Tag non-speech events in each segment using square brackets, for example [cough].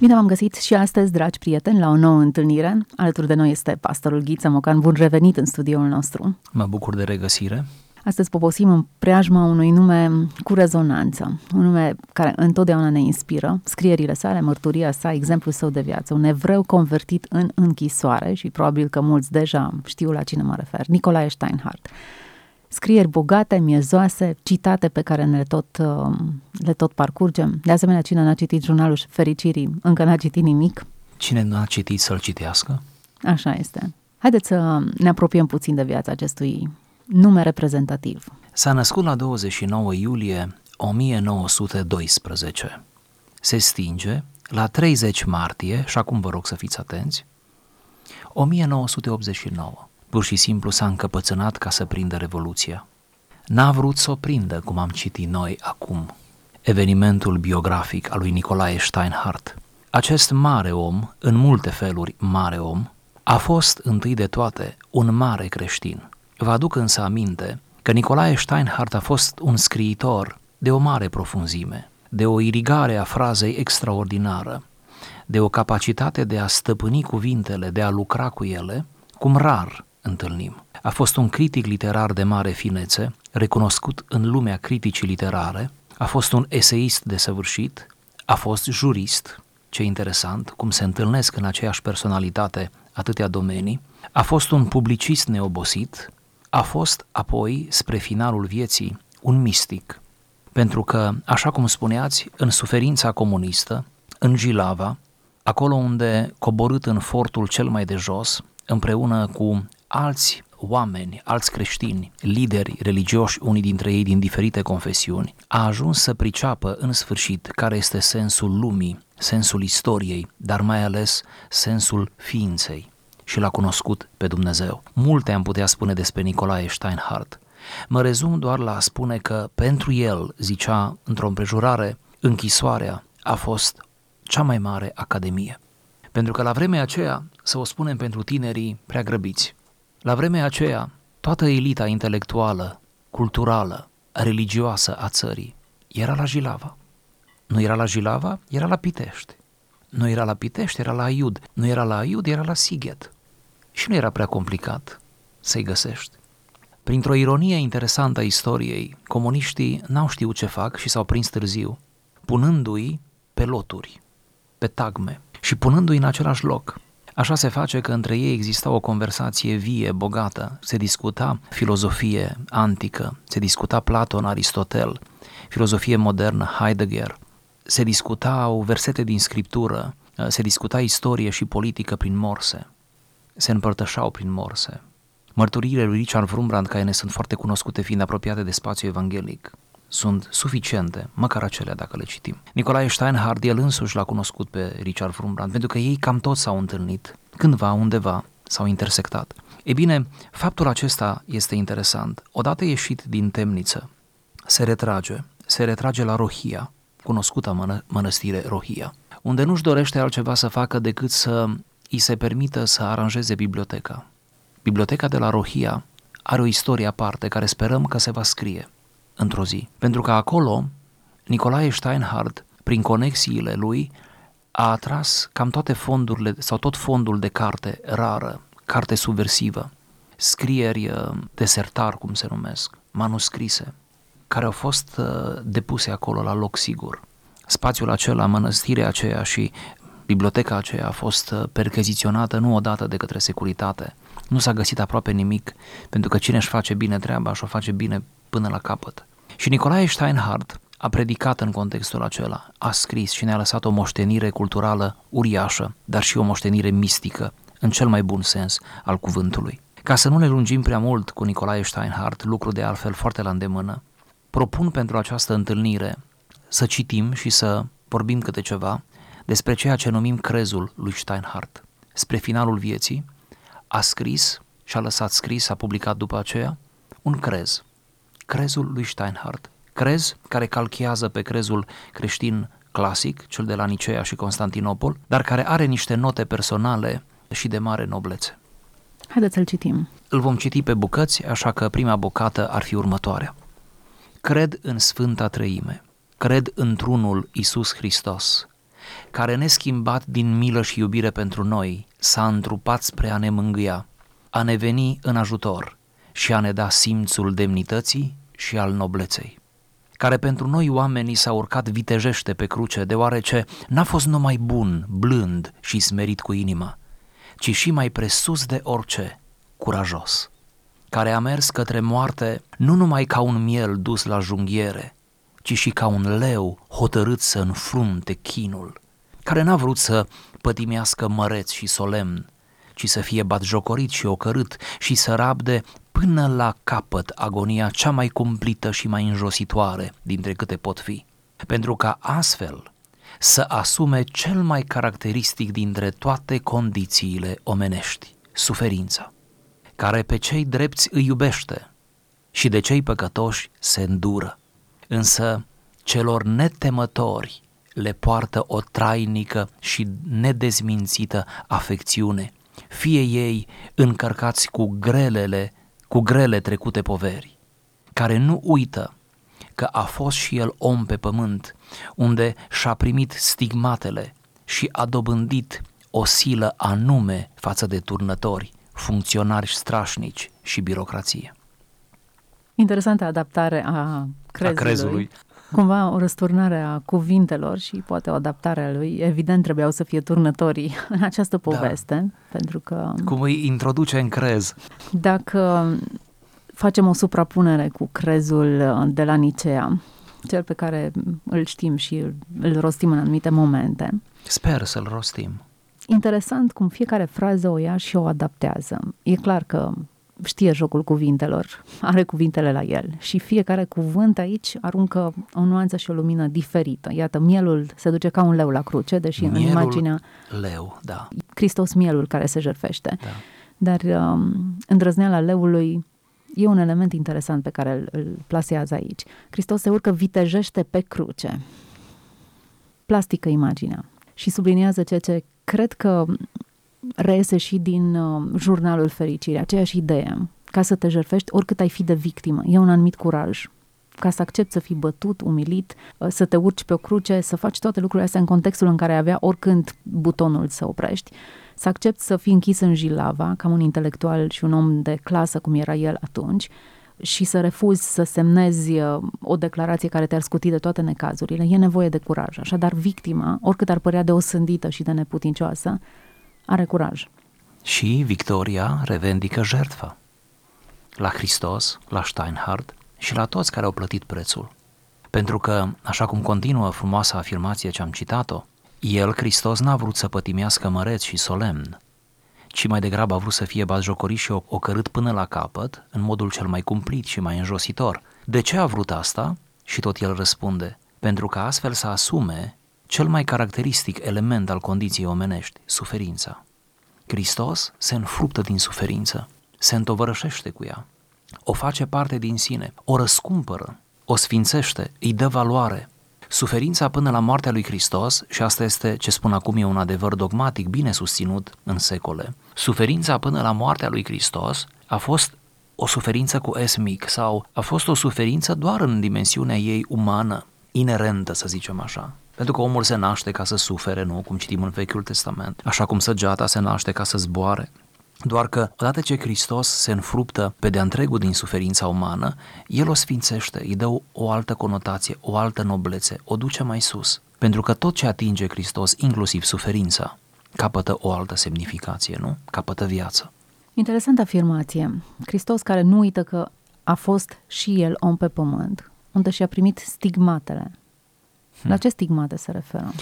Bine v-am găsit și astăzi, dragi prieteni, la o nouă întâlnire. Alături de noi este pastorul Ghiță Mocan. Bun revenit în studioul nostru. Mă bucur de regăsire. Astăzi poposim în preajma unui nume cu rezonanță, un nume care întotdeauna ne inspiră, scrierile sale, mărturia sa, exemplul său de viață, un evreu convertit în închisoare și probabil că mulți deja știu la cine mă refer, Nicolae Steinhardt scrieri bogate, miezoase, citate pe care ne tot, uh, le tot parcurgem. De asemenea, cine n-a citit jurnalul fericirii, încă n-a citit nimic. Cine n-a citit să-l citească? Așa este. Haideți să ne apropiem puțin de viața acestui nume reprezentativ. S-a născut la 29 iulie 1912. Se stinge la 30 martie, și acum vă rog să fiți atenți, 1989 pur și simplu s-a încăpățânat ca să prindă Revoluția. N-a vrut să o prindă, cum am citit noi acum, evenimentul biografic al lui Nicolae Steinhardt. Acest mare om, în multe feluri mare om, a fost întâi de toate un mare creștin. Vă aduc însă aminte că Nicolae Steinhardt a fost un scriitor de o mare profunzime, de o irigare a frazei extraordinară, de o capacitate de a stăpâni cuvintele, de a lucra cu ele, cum rar întâlnim. A fost un critic literar de mare finețe, recunoscut în lumea criticii literare, a fost un eseist desăvârșit, a fost jurist, ce interesant, cum se întâlnesc în aceeași personalitate atâtea domenii, a fost un publicist neobosit, a fost apoi, spre finalul vieții, un mistic. Pentru că, așa cum spuneați, în suferința comunistă, în Gilava, acolo unde, coborât în fortul cel mai de jos, împreună cu alți oameni, alți creștini, lideri religioși, unii dintre ei din diferite confesiuni, a ajuns să priceapă în sfârșit care este sensul lumii, sensul istoriei, dar mai ales sensul ființei și l-a cunoscut pe Dumnezeu. Multe am putea spune despre Nicolae Steinhardt. Mă rezum doar la a spune că pentru el, zicea într-o împrejurare, închisoarea a fost cea mai mare academie. Pentru că la vremea aceea, să o spunem pentru tinerii prea grăbiți, la vremea aceea, toată elita intelectuală, culturală, religioasă a țării era la Jilava. Nu era la Jilava, era la Pitești. Nu era la Pitești, era la Aiud. Nu era la Aiud, era la Sighet. Și nu era prea complicat să-i găsești. Printr-o ironie interesantă a istoriei, comuniștii n-au știut ce fac și s-au prins târziu, punându-i pe loturi, pe tagme și punându-i în același loc. Așa se face că între ei exista o conversație vie, bogată, se discuta filozofie antică, se discuta Platon, Aristotel, filozofie modernă, Heidegger, se discutau versete din scriptură, se discuta istorie și politică prin morse, se împărtășau prin morse. Mărturiile lui Richard Wurmbrand, care ne sunt foarte cunoscute fiind apropiate de spațiul evanghelic, sunt suficiente, măcar acelea dacă le citim. Nicolae Steinhardt, el însuși l-a cunoscut pe Richard Wurmbrand, pentru că ei cam toți s-au întâlnit, cândva, undeva, s-au intersectat. E bine, faptul acesta este interesant. Odată ieșit din temniță, se retrage, se retrage la Rohia, cunoscută mână, mănăstire Rohia, unde nu-și dorește altceva să facă decât să îi se permită să aranjeze biblioteca. Biblioteca de la Rohia are o istorie aparte care sperăm că se va scrie într-o zi. Pentru că acolo Nicolae Steinhardt, prin conexiile lui, a atras cam toate fondurile sau tot fondul de carte rară, carte subversivă, scrieri uh, desertar, cum se numesc, manuscrise, care au fost uh, depuse acolo la loc sigur. Spațiul acela, mănăstirea aceea și biblioteca aceea a fost uh, percheziționată nu odată de către securitate. Nu s-a găsit aproape nimic, pentru că cine își face bine treaba și o face bine până la capăt. Și Nicolae Steinhardt a predicat în contextul acela, a scris și ne-a lăsat o moștenire culturală uriașă, dar și o moștenire mistică, în cel mai bun sens al cuvântului. Ca să nu ne lungim prea mult cu Nicolae Steinhardt, lucru de altfel foarte la îndemână, propun pentru această întâlnire să citim și să vorbim câte ceva despre ceea ce numim crezul lui Steinhardt. Spre finalul vieții a scris și a lăsat scris, a publicat după aceea, un crez, crezul lui Steinhardt. Crez care calchează pe crezul creștin clasic, cel de la Nicea și Constantinopol, dar care are niște note personale și de mare noblețe. Haideți să-l citim. Îl vom citi pe bucăți, așa că prima bucată ar fi următoarea. Cred în Sfânta Trăime, cred într-unul Isus Hristos, care neschimbat din milă și iubire pentru noi, s-a întrupat spre a ne mângâia, a ne veni în ajutor și a ne da simțul demnității și al nobleței care pentru noi oamenii s-a urcat vitejește pe cruce, deoarece n-a fost numai bun, blând și smerit cu inima, ci și mai presus de orice, curajos, care a mers către moarte nu numai ca un miel dus la junghiere, ci și ca un leu hotărât să înfrunte chinul, care n-a vrut să pătimească măreț și solemn, ci să fie batjocorit și ocărât și să rabde până la capăt agonia cea mai cumplită și mai înjositoare dintre câte pot fi, pentru ca astfel să asume cel mai caracteristic dintre toate condițiile omenești, suferința, care pe cei drepți îi iubește și de cei păcătoși se îndură, însă celor netemători le poartă o trainică și nedezmințită afecțiune, fie ei încărcați cu grelele cu grele trecute poveri, care nu uită că a fost și el om pe pământ, unde și-a primit stigmatele și a dobândit o silă anume față de turnători, funcționari strașnici și birocrație. Interesantă adaptare a crezului. A crezului. Cumva o răsturnare a cuvintelor și poate o adaptare a lui. Evident trebuiau să fie turnătorii [laughs] în această da. poveste, da. pentru că... Cum îi introduce în crez. Dacă facem o suprapunere cu crezul de la Nicea, cel pe care îl știm și îl, îl rostim în anumite momente. Sper să-l rostim. Interesant cum fiecare frază o ia și o adaptează. E clar că știe jocul cuvintelor, are cuvintele la el și fiecare cuvânt aici aruncă o nuanță și o lumină diferită. Iată, mielul se duce ca un leu la cruce, deși mielul, în imaginea... leu, da. Hristos mielul care se jertfește. Da. Dar um, îndrăzneala leului e un element interesant pe care îl, îl plasează aici. Hristos se urcă vitejește pe cruce. Plastică imaginea. Și subliniază ceea ce cred că reiese și din uh, jurnalul fericirii, aceeași idee. Ca să te jertfești, oricât ai fi de victimă, e un anumit curaj. Ca să accepti să fii bătut, umilit, uh, să te urci pe o cruce, să faci toate lucrurile astea în contextul în care avea oricând butonul să oprești, să accepti să fii închis în jilava, ca un intelectual și un om de clasă cum era el atunci, și să refuzi să semnezi uh, o declarație care te-ar scuti de toate necazurile, e nevoie de curaj. Așadar, victima, oricât ar părea de osândită și de neputincioasă, are curaj. Și Victoria revendică jertfa. La Hristos, la Steinhardt și la toți care au plătit prețul. Pentru că, așa cum continuă frumoasa afirmație ce am citat-o, el, Hristos, n-a vrut să pătimească măreț și solemn, ci mai degrabă a vrut să fie bazjocorit și ocărât până la capăt, în modul cel mai cumplit și mai înjositor. De ce a vrut asta? Și tot el răspunde, pentru că astfel să asume cel mai caracteristic element al condiției omenești, suferința. Hristos se înfruptă din suferință, se întovărășește cu ea, o face parte din sine, o răscumpără, o sfințește, îi dă valoare. Suferința până la moartea lui Hristos, și asta este ce spun acum e un adevăr dogmatic bine susținut în secole, suferința până la moartea lui Hristos a fost o suferință cu S mic sau a fost o suferință doar în dimensiunea ei umană, inerentă, să zicem așa. Pentru că omul se naște ca să sufere, nu? Cum citim în Vechiul Testament. Așa cum săgeata se naște ca să zboare. Doar că, odată ce Hristos se înfruptă pe de-a întregul din suferința umană, El o sfințește, îi dă o, o altă conotație, o altă noblețe, o duce mai sus. Pentru că tot ce atinge Hristos, inclusiv suferința, capătă o altă semnificație, nu? Capătă viață. Interesantă afirmație. Hristos care nu uită că a fost și El om pe pământ, unde și-a primit stigmatele, la ce stigmate se referă?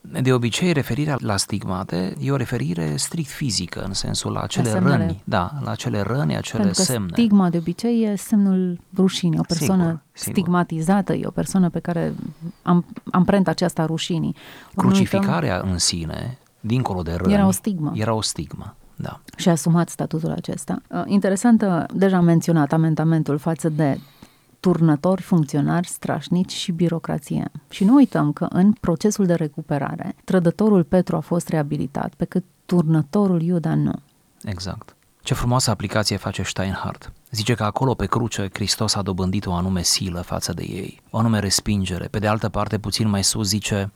De obicei, referirea la stigmate e o referire strict fizică, în sensul la acele Asemnele. răni, da, la acele răni, acele Pentru semne. Că stigma de obicei e semnul rușinii, o persoană sigur, sigur. stigmatizată, e o persoană pe care am amprenta aceasta rușinii. Crucificarea uităm, în sine, dincolo de răni, era o stigmă. Era o stigmă. Da. Și a asumat statutul acesta. Uh, interesantă, deja am menționat amendamentul față de turnători, funcționari strașnici și birocrație. Și nu uităm că în procesul de recuperare, trădătorul Petru a fost reabilitat, pe cât turnătorul Iuda nu. Exact. Ce frumoasă aplicație face Steinhardt. Zice că acolo pe cruce Hristos a dobândit o anume silă față de ei, o anume respingere. Pe de altă parte, puțin mai sus zice,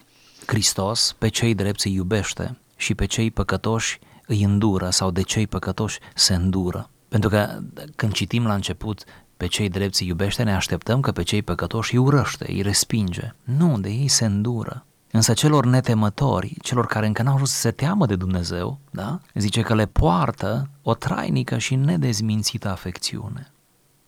Hristos pe cei drepți îi iubește și pe cei păcătoși îi îndură sau de cei păcătoși se îndură. Pentru că când citim la început pe cei drepți îi iubește, ne așteptăm că pe cei păcătoși îi urăște, îi respinge. Nu, de ei se îndură. Însă celor netemători, celor care încă n-au ajuns să se teamă de Dumnezeu, da? zice că le poartă o trainică și nedezmințită afecțiune.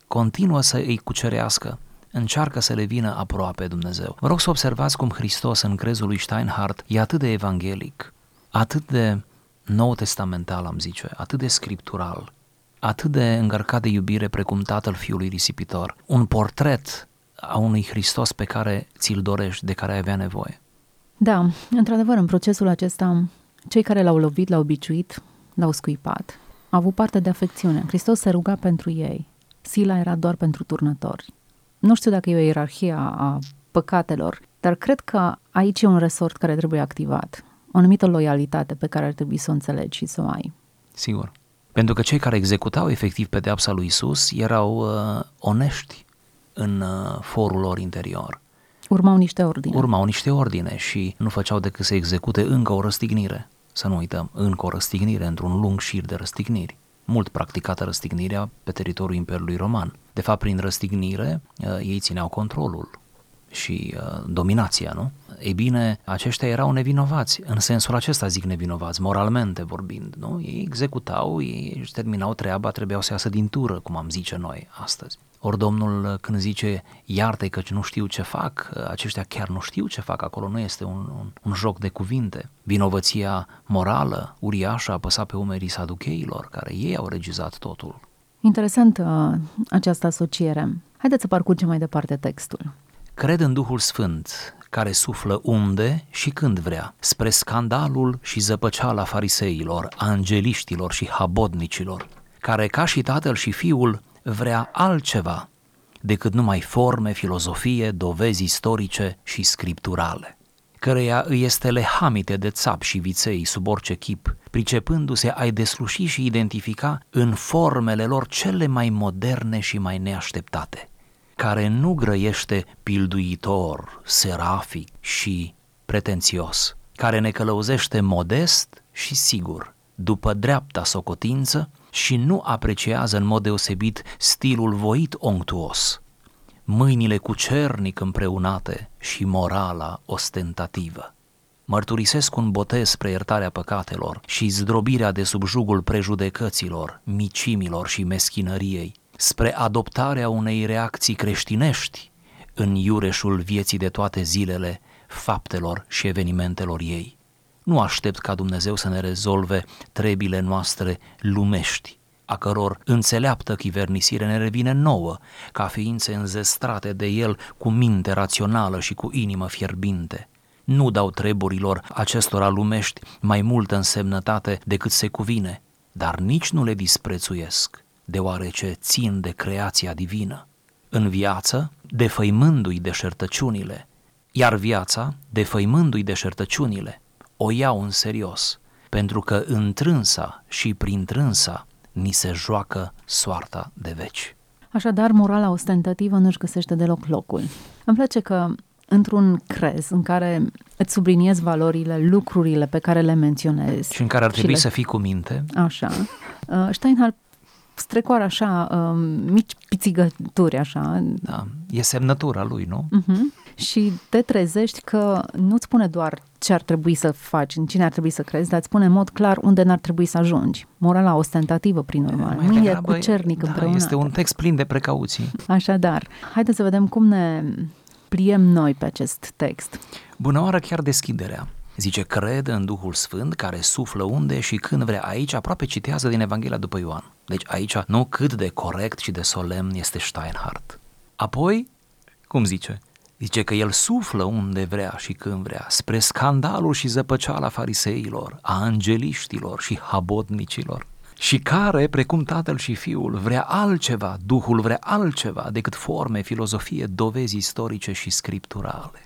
Continuă să îi cucerească, încearcă să le vină aproape Dumnezeu. Vă rog să observați cum Hristos în crezul lui Steinhardt e atât de evanghelic, atât de nou testamental, am zice, atât de scriptural, atât de încărcat de iubire precum tatăl fiului risipitor. Un portret a unui Hristos pe care ți-l dorești, de care ai avea nevoie. Da, într-adevăr, în procesul acesta, cei care l-au lovit, l-au biciuit, l-au scuipat, au avut parte de afecțiune. Hristos se ruga pentru ei. Sila era doar pentru turnători. Nu știu dacă e o ierarhie a păcatelor, dar cred că aici e un resort care trebuie activat. O anumită loialitate pe care ar trebui să o înțelegi și să o ai. Sigur. Pentru că cei care executau efectiv pedeapsa lui Isus erau uh, onești în uh, forul lor interior. Urmau niște ordine. Urmau niște ordine și nu făceau decât să execute încă o răstignire. Să nu uităm, încă o răstignire într-un lung șir de răstigniri. Mult practicată răstignirea pe teritoriul Imperiului Roman. De fapt, prin răstignire, uh, ei țineau controlul și uh, dominația, nu? Ei bine, aceștia erau nevinovați, în sensul acesta zic nevinovați, moralmente vorbind, nu? Ei executau, ei își terminau treaba, trebuiau să iasă din tură, cum am zice noi astăzi. Ori Domnul când zice iartă că nu știu ce fac, aceștia chiar nu știu ce fac, acolo nu este un, un, un joc de cuvinte. Vinovăția morală, uriașă, apăsa pe umerii saducheilor, care ei au regizat totul. Interesant uh, această asociere. Haideți să parcurgem mai departe textul. Cred în Duhul Sfânt, care suflă unde și când vrea, spre scandalul și zăpăceala fariseilor, angeliștilor și habodnicilor, care ca și tatăl și fiul vrea altceva decât numai forme, filozofie, dovezi istorice și scripturale căreia îi este lehamite de țap și viței sub orice chip, pricepându-se a-i desluși și identifica în formele lor cele mai moderne și mai neașteptate, care nu grăiește pilduitor, serafic și pretențios, care ne călăuzește modest și sigur, după dreapta socotință și nu apreciază în mod deosebit stilul voit onctuos, mâinile cu cernic împreunate și morala ostentativă. Mărturisesc un botez spre iertarea păcatelor și zdrobirea de sub jugul prejudecăților, micimilor și meschinăriei, spre adoptarea unei reacții creștinești în iureșul vieții de toate zilele, faptelor și evenimentelor ei. Nu aștept ca Dumnezeu să ne rezolve trebile noastre lumești, a căror înțeleaptă chivernisire ne revine nouă, ca ființe înzestrate de El cu minte rațională și cu inimă fierbinte. Nu dau treburilor acestora lumești mai multă însemnătate decât se cuvine, dar nici nu le disprețuiesc, deoarece țin de creația divină. În viață, defăimându-i deșertăciunile, iar viața, defăimându-i deșertăciunile, o iau în serios, pentru că întrânsa și prin trânsa ni se joacă soarta de veci. Așadar, morala ostentativă nu-și găsește deloc locul. Îmi place că într-un crez în care îți subliniezi valorile, lucrurile pe care le menționezi. Și în care ar trebui le... să fii cu minte. Așa. Uh, Steinhardt strecoară așa um, mici pițigături așa. Da, e semnătura lui, nu? Uh-huh. Și te trezești că nu-ți spune doar ce ar trebui să faci, în cine ar trebui să crezi, dar îți spune în mod clar unde n-ar trebui să ajungi. Morala ostentativă, prin urmare. Mai Mâine cu cernic da, împreună. Este un text plin de precauții. Așadar, haideți să vedem cum ne pliem noi pe acest text. Bună oară chiar deschiderea. Zice, cred în Duhul Sfânt care suflă unde și când vrea. Aici aproape citează din Evanghelia după Ioan. Deci aici nu cât de corect și de solemn este Steinhardt. Apoi, cum zice? Zice că el suflă unde vrea și când vrea, spre scandalul și zăpăceala fariseilor, a angeliștilor și habotnicilor și care, precum tatăl și fiul, vrea altceva, Duhul vrea altceva decât forme, filozofie, dovezi istorice și scripturale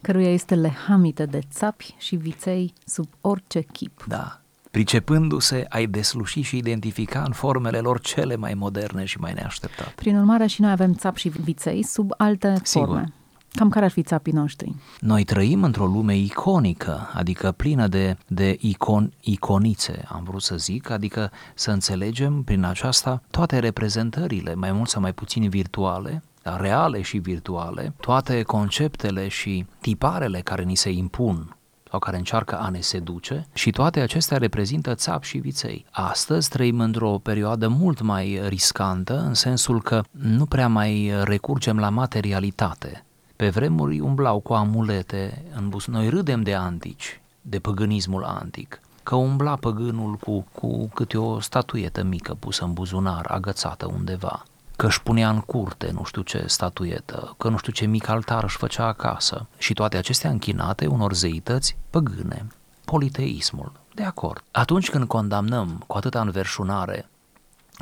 căruia este lehamită de țapi și viței sub orice chip. Da, pricepându-se, ai desluși și identifica în formele lor cele mai moderne și mai neașteptate. Prin urmare, și noi avem țapi și viței sub alte Sigur. forme. Cam care ar fi țapii noștri? Noi trăim într-o lume iconică, adică plină de, de icon, iconițe, am vrut să zic, adică să înțelegem prin aceasta toate reprezentările, mai mult sau mai puțin virtuale, reale și virtuale, toate conceptele și tiparele care ni se impun sau care încearcă a ne seduce și toate acestea reprezintă țap și viței. Astăzi trăim într-o perioadă mult mai riscantă, în sensul că nu prea mai recurgem la materialitate. Pe vremuri umblau cu amulete în bus. Noi râdem de antici, de păgânismul antic, că umbla păgânul cu, cu câte o statuietă mică pusă în buzunar, agățată undeva că își punea în curte nu știu ce statuietă, că nu știu ce mic altar își făcea acasă și toate acestea închinate unor zeități păgâne. Politeismul, de acord. Atunci când condamnăm cu atâta înverșunare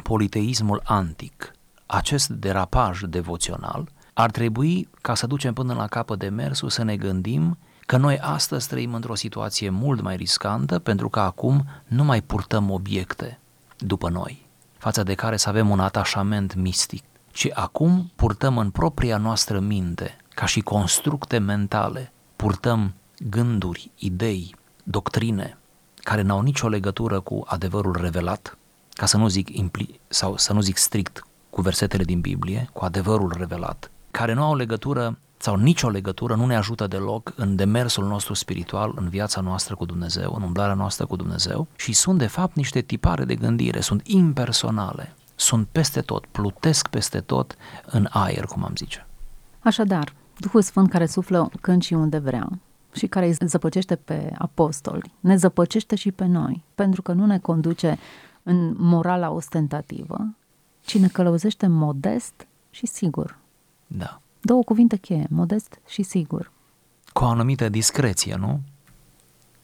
politeismul antic, acest derapaj devoțional, ar trebui, ca să ducem până la capăt de mersul, să ne gândim că noi astăzi trăim într-o situație mult mai riscantă pentru că acum nu mai purtăm obiecte după noi față de care să avem un atașament mistic, ci acum purtăm în propria noastră minte, ca și constructe mentale, purtăm gânduri, idei, doctrine care n-au nicio legătură cu adevărul revelat, ca să nu zic impli- sau să nu zic strict cu versetele din Biblie, cu adevărul revelat, care nu au legătură sau nicio legătură nu ne ajută deloc în demersul nostru spiritual, în viața noastră cu Dumnezeu, în umblarea noastră cu Dumnezeu și sunt de fapt niște tipare de gândire, sunt impersonale, sunt peste tot, plutesc peste tot în aer, cum am zice. Așadar, Duhul Sfânt care suflă când și unde vrea și care îi zăpăcește pe apostoli, ne zăpăcește și pe noi, pentru că nu ne conduce în morala ostentativă, ci ne călăuzește modest și sigur. Da. Două cuvinte cheie, modest și sigur. Cu o anumită discreție, nu?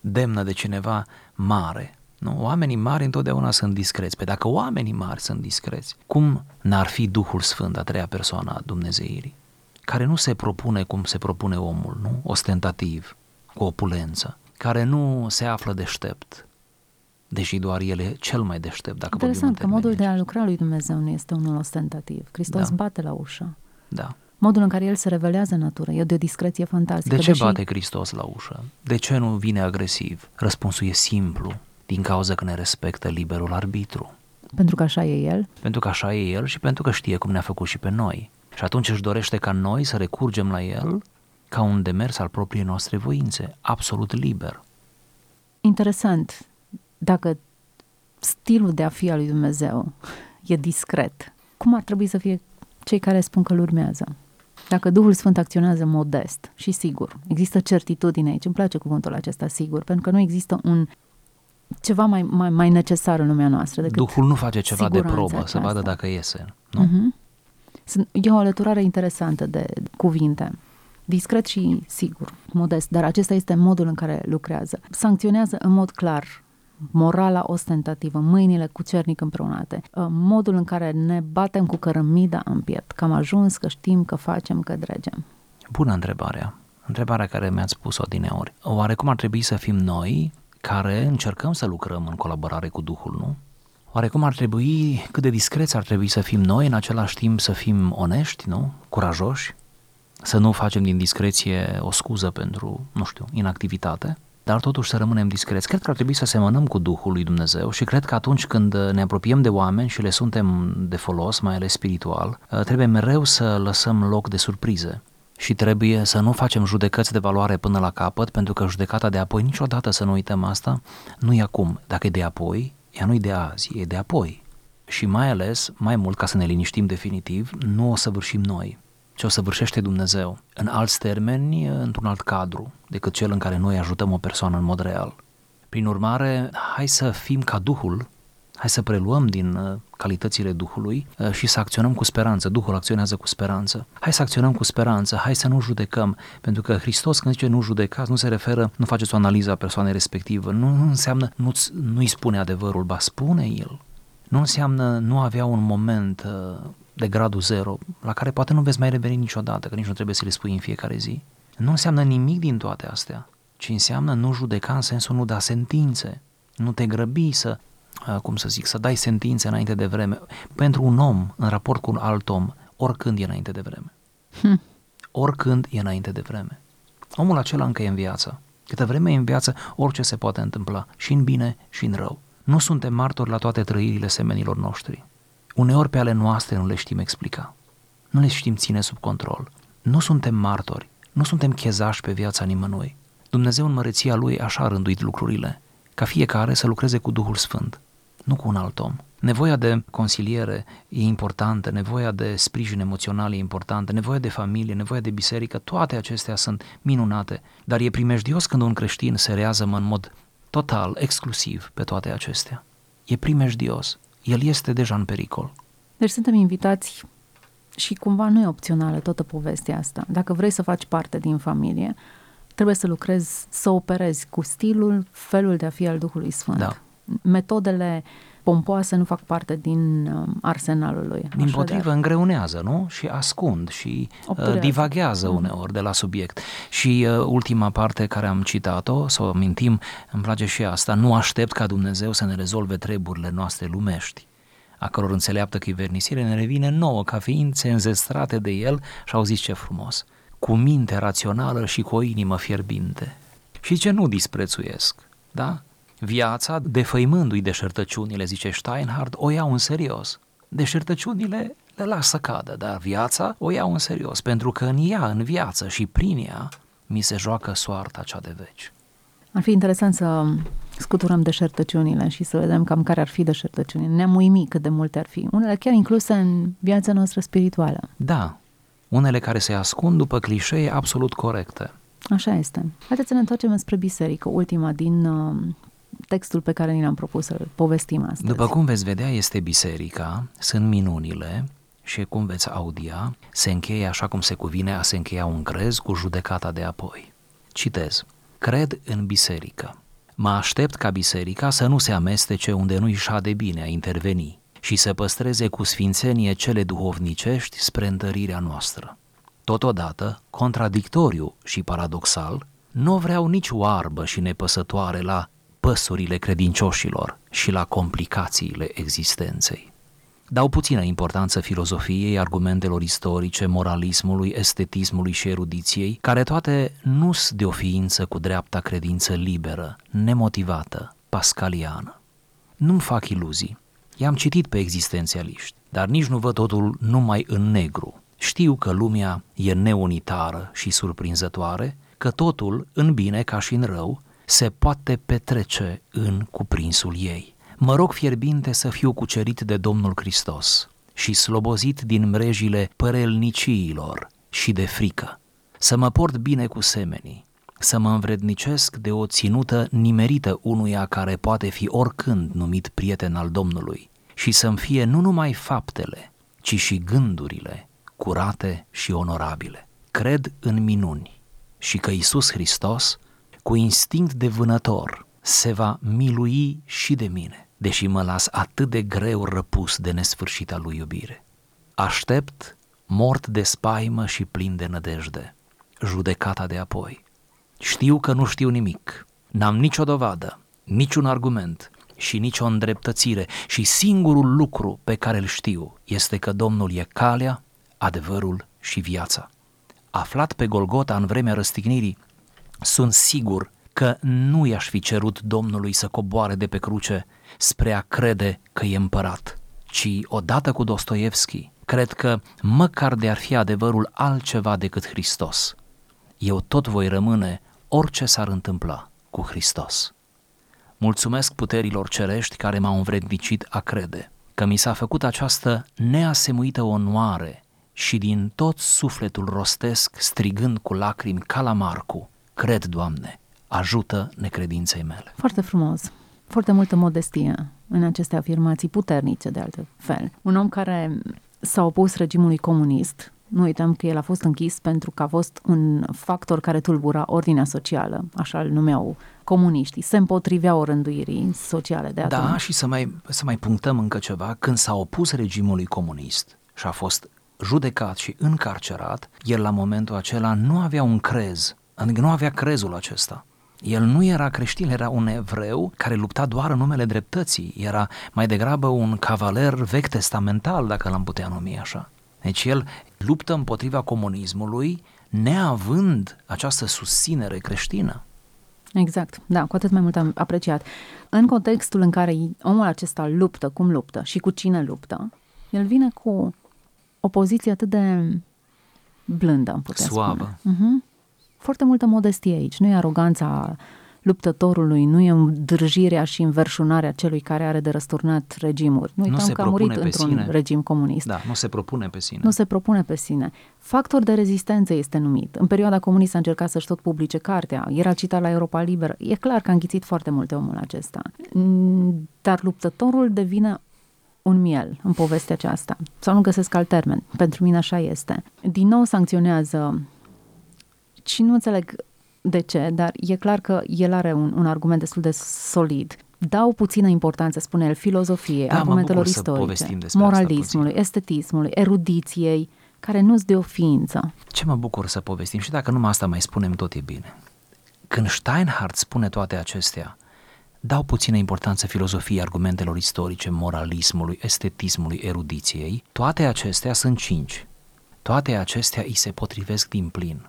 Demnă de cineva mare. Nu? Oamenii mari întotdeauna sunt discreți. Pe dacă oamenii mari sunt discreți, cum n-ar fi Duhul Sfânt, a treia persoană a Dumnezeirii, care nu se propune cum se propune omul, nu? Ostentativ, cu opulență, care nu se află deștept, deși doar el e cel mai deștept. Dacă Interesant că modul de a lucra lui Dumnezeu nu este unul ostentativ. Hristos da. bate la ușă. Da modul în care el se revelează în natură. E de o discreție fantastică. De ce deși... bate Hristos la ușă? De ce nu vine agresiv? Răspunsul e simplu, din cauza că ne respectă liberul arbitru. Pentru că așa e el? Pentru că așa e el și pentru că știe cum ne-a făcut și pe noi. Și atunci își dorește ca noi să recurgem la el ca un demers al propriei noastre voințe, absolut liber. Interesant. Dacă stilul de a fi al lui Dumnezeu e discret, cum ar trebui să fie cei care spun că îl urmează? Dacă Duhul Sfânt acționează modest și sigur, există certitudine aici, îmi place cuvântul acesta sigur, pentru că nu există un ceva mai, mai, mai necesar în lumea noastră decât Duhul nu face ceva de probă, aceasta. să vadă dacă iese, nu? Uh-huh. Sunt, e o alăturare interesantă de cuvinte. Discret și sigur, modest, dar acesta este modul în care lucrează. Sancționează în mod clar morala ostentativă, mâinile cu cernic împreunate, uh, modul în care ne batem cu cărămida în piept, că am ajuns, că știm, că facem, că dregem. Bună întrebarea. Întrebarea care mi-ați spus-o din ori. Oare cum ar trebui să fim noi care încercăm să lucrăm în colaborare cu Duhul, nu? Oare cum ar trebui, cât de discreți ar trebui să fim noi, în același timp să fim onești, nu? Curajoși? Să nu facem din discreție o scuză pentru, nu știu, inactivitate? Dar totuși să rămânem discreți. Cred că ar trebui să semănăm cu Duhul lui Dumnezeu și cred că atunci când ne apropiem de oameni și le suntem de folos, mai ales spiritual, trebuie mereu să lăsăm loc de surprize și trebuie să nu facem judecăți de valoare până la capăt, pentru că judecata de apoi, niciodată să nu uităm asta, nu e acum. Dacă e de apoi, ea nu e de azi, e de apoi. Și mai ales, mai mult ca să ne liniștim definitiv, nu o să vârșim noi, ce o săvârșește Dumnezeu, în alți termeni, într-un alt cadru decât cel în care noi ajutăm o persoană în mod real. Prin urmare, hai să fim ca Duhul, hai să preluăm din uh, calitățile Duhului uh, și să acționăm cu speranță. Duhul acționează cu speranță. Hai să acționăm cu speranță, hai să nu judecăm, pentru că Hristos când zice nu judecați, nu se referă, nu faceți o analiză a persoanei respectivă, nu, nu înseamnă nu, nu-i spune adevărul, ba spune El. Nu înseamnă nu avea un moment uh, de gradul zero, la care poate nu veți mai reveni niciodată, că nici nu trebuie să le spui în fiecare zi. Nu înseamnă nimic din toate astea, ci înseamnă nu judeca în sensul nu da sentințe, nu te grăbi să, cum să zic, să dai sentințe înainte de vreme pentru un om în raport cu un alt om, oricând e înainte de vreme. Hm. oricând e înainte de vreme. Omul acela încă e în viață. Câtă vreme e în viață, orice se poate întâmpla, și în bine și în rău. Nu suntem martori la toate trăirile semenilor noștri. Uneori pe ale noastre nu le știm explica. Nu le știm ține sub control. Nu suntem martori, nu suntem chezași pe viața nimănui. Dumnezeu în măreția Lui așa a rânduit lucrurile, ca fiecare să lucreze cu Duhul Sfânt, nu cu un alt om. Nevoia de consiliere e importantă, nevoia de sprijin emoțional e importantă, nevoia de familie, nevoia de biserică, toate acestea sunt minunate, dar e primejdios când un creștin se rează în mod total, exclusiv pe toate acestea. E primejdios. El este deja în pericol. Deci suntem invitați și cumva nu e opțională toată povestea asta. Dacă vrei să faci parte din familie, trebuie să lucrezi, să operezi cu stilul, felul de a fi al Duhului Sfânt. Da. Metodele pompoase nu fac parte din uh, arsenalul lui. Din potrivă, îngreunează, nu? Și ascund și uh, divaghează mm. uneori de la subiect. Și uh, ultima parte care am citat-o, să o amintim, îmi place și asta, nu aștept ca Dumnezeu să ne rezolve treburile noastre lumești a căror înțeleaptă chivernisire ne revine nouă ca ființe înzestrate de el și au zis ce frumos, cu minte rațională și cu o inimă fierbinte. Și ce nu disprețuiesc, da? Viața, defăimându-i deșertăciunile, zice Steinhardt, o iau în serios. Deșertăciunile le lasă cadă, dar viața o iau în serios, pentru că în ea, în viață și prin ea, mi se joacă soarta cea de veci. Ar fi interesant să scuturăm deșertăciunile și să vedem cam care ar fi deșertăciunile. Ne-am uimit cât de multe ar fi. Unele chiar incluse în viața noastră spirituală. Da, unele care se ascund după clișee absolut corecte. Așa este. Haideți să ne întoarcem spre biserică, ultima din uh, textul pe care ni l-am propus să-l povestim astăzi. După cum veți vedea, este biserica, sunt minunile și cum veți audia, se încheie așa cum se cuvine a se încheia un crez cu judecata de apoi. Citez. Cred în biserică. Mă aștept ca biserica să nu se amestece unde nu-i de bine a interveni și să păstreze cu sfințenie cele duhovnicești spre întărirea noastră. Totodată, contradictoriu și paradoxal, nu vreau nici oarbă și nepăsătoare la păsurile credincioșilor și la complicațiile existenței. Dau puțină importanță filozofiei, argumentelor istorice, moralismului, estetismului și erudiției, care toate nu sunt de o ființă cu dreapta credință liberă, nemotivată, pascaliană. Nu-mi fac iluzii. I-am citit pe existențialiști, dar nici nu văd totul numai în negru. Știu că lumea e neunitară și surprinzătoare, că totul, în bine ca și în rău, se poate petrece în cuprinsul ei. Mă rog fierbinte să fiu cucerit de Domnul Hristos și slobozit din mrejile părelniciilor și de frică, să mă port bine cu semenii, să mă învrednicesc de o ținută nimerită unuia care poate fi oricând numit prieten al Domnului și să-mi fie nu numai faptele, ci și gândurile curate și onorabile. Cred în minuni și că Isus Hristos cu instinct de vânător, se va milui și de mine, deși mă las atât de greu răpus de nesfârșita lui iubire. Aștept, mort de spaimă și plin de nădejde, judecata de apoi. Știu că nu știu nimic, n-am nicio dovadă, niciun argument și nicio îndreptățire și singurul lucru pe care îl știu este că Domnul e calea, adevărul și viața. Aflat pe Golgota în vremea răstignirii, sunt sigur că nu i-aș fi cerut Domnului să coboare de pe cruce spre a crede că e împărat, ci odată cu Dostoevski, cred că măcar de ar fi adevărul altceva decât Hristos, eu tot voi rămâne orice s-ar întâmpla cu Hristos. Mulțumesc puterilor cerești care m-au învrednicit a crede că mi s-a făcut această neasemuită onoare și din tot sufletul rostesc strigând cu lacrimi ca la Marcu, Cred, Doamne, ajută necredinței mele. Foarte frumos. Foarte multă modestie în aceste afirmații puternice, de altfel fel. Un om care s-a opus regimului comunist, nu uităm că el a fost închis pentru că a fost un factor care tulbura ordinea socială, așa îl numeau comuniștii, se împotriveau rânduirii sociale de atunci. Da, și să mai, să mai punctăm încă ceva, când s-a opus regimului comunist și a fost judecat și încarcerat, el la momentul acela nu avea un crez Adică nu avea crezul acesta. El nu era creștin, era un evreu care lupta doar în numele dreptății. Era mai degrabă un cavaler vechi testamental, dacă l-am putea numi așa. Deci el luptă împotriva comunismului neavând această susținere creștină. Exact, da, cu atât mai mult am apreciat. În contextul în care omul acesta luptă, cum luptă și cu cine luptă, el vine cu o poziție atât de blândă, am putea Suavă. spune. Uh-huh. Foarte multă modestie aici, nu e aroganța luptătorului, nu e îndrăjirea și înverșunarea celui care are de răsturnat regimuri. Nu uităm se că a murit propune pe într-un sine. regim comunist. Da, nu se propune pe sine. Nu se propune pe sine. Factor de rezistență este numit. În perioada comunistă a încercat să-și tot publice cartea, era citat la Europa Liberă. E clar că a înghițit foarte multe omul acesta. Mm, Dar luptătorul devine un miel în povestea aceasta. Sau nu găsesc alt termen. Pentru mine așa este. Din nou sancționează și nu înțeleg de ce, dar e clar că el are un, un argument destul de solid. Dau puțină importanță, spune el, filozofiei, Da, mă argumentelor bucur să istorice, povestim despre asta moralismului, estetismului, erudiției, care nu-ți de o ființă. Ce mă bucur să povestim și dacă numai asta mai spunem, tot e bine. Când Steinhardt spune toate acestea, dau puțină importanță filozofiei argumentelor istorice, moralismului, estetismului, erudiției, toate acestea sunt cinci. Toate acestea îi se potrivesc din plin.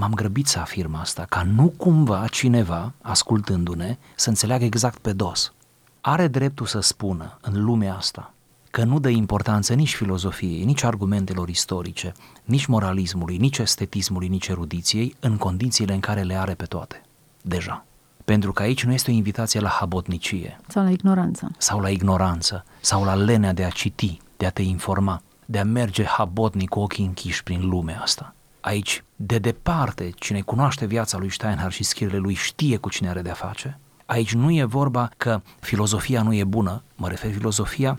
M-am grăbit să afirm asta, ca nu cumva cineva, ascultându-ne, să înțeleagă exact pe dos. Are dreptul să spună în lumea asta că nu dă importanță nici filozofiei, nici argumentelor istorice, nici moralismului, nici estetismului, nici erudiției, în condițiile în care le are pe toate. Deja. Pentru că aici nu este o invitație la habotnicie Sau la ignoranță. sau la ignoranță sau la lenea de a citi, de a te informa, de a merge habotnic cu ochii închiși prin lumea asta. Aici, de departe, cine cunoaște viața lui Steinhardt și scrierile lui știe cu cine are de-a face. Aici nu e vorba că filozofia nu e bună, mă refer filozofia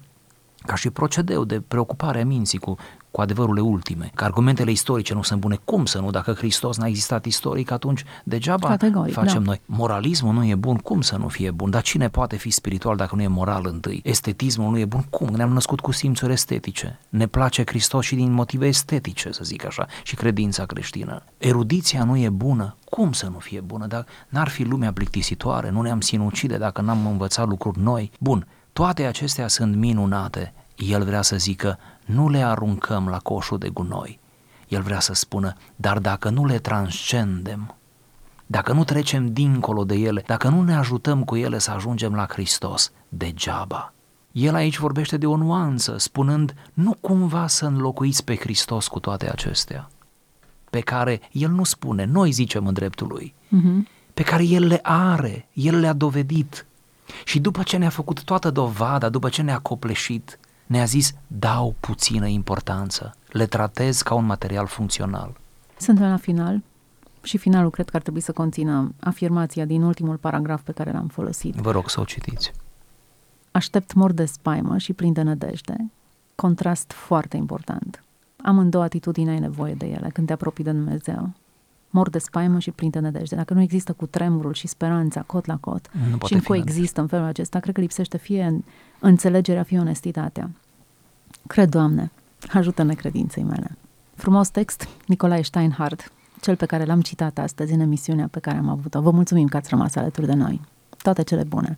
ca și procedeu de preocupare a minții cu, cu adevărurile ultime, că argumentele istorice nu sunt bune. Cum să nu? Dacă Hristos n-a existat istoric, atunci degeaba Categoric, facem da. noi. Moralismul nu e bun, cum să nu fie bun? Dar cine poate fi spiritual dacă nu e moral întâi? Estetismul nu e bun, cum? Ne-am născut cu simțuri estetice. Ne place Hristos și din motive estetice, să zic așa, și credința creștină. Erudiția nu e bună, cum să nu fie bună? Dar n-ar fi lumea plictisitoare, nu ne-am sinucide dacă n-am învățat lucruri noi. Bun, toate acestea sunt minunate. El vrea să zică, nu le aruncăm la coșul de gunoi. El vrea să spună, dar dacă nu le transcendem, dacă nu trecem dincolo de ele, dacă nu ne ajutăm cu ele să ajungem la Hristos, degeaba. El aici vorbește de o nuanță, spunând, nu cumva să înlocuiți pe Hristos cu toate acestea, pe care El nu spune, noi zicem în dreptul Lui, Uh-huh. pe care El le are, El le-a dovedit. Și după ce ne-a făcut toată dovada, după ce ne-a copleșit, ne-a zis, dau puțină importanță, le tratez ca un material funcțional. Suntem la final și finalul cred că ar trebui să conțină afirmația din ultimul paragraf pe care l-am folosit. Vă rog să o citiți. Aștept mor de spaimă și plin de nădejde. Contrast foarte important. Amândouă atitudini ai nevoie de ele când te apropii de Dumnezeu. Mor de spaimă și plin de nădejde. Dacă nu există cu tremurul și speranța cot la cot Nu poate și în fi coexistă în felul acesta, cred că lipsește fie în înțelegerea, fie onestitatea. Cred, Doamne, ajută-ne credinței mele. Frumos text, Nicolae Steinhardt, cel pe care l-am citat astăzi în emisiunea pe care am avut-o. Vă mulțumim că ați rămas alături de noi. Toate cele bune!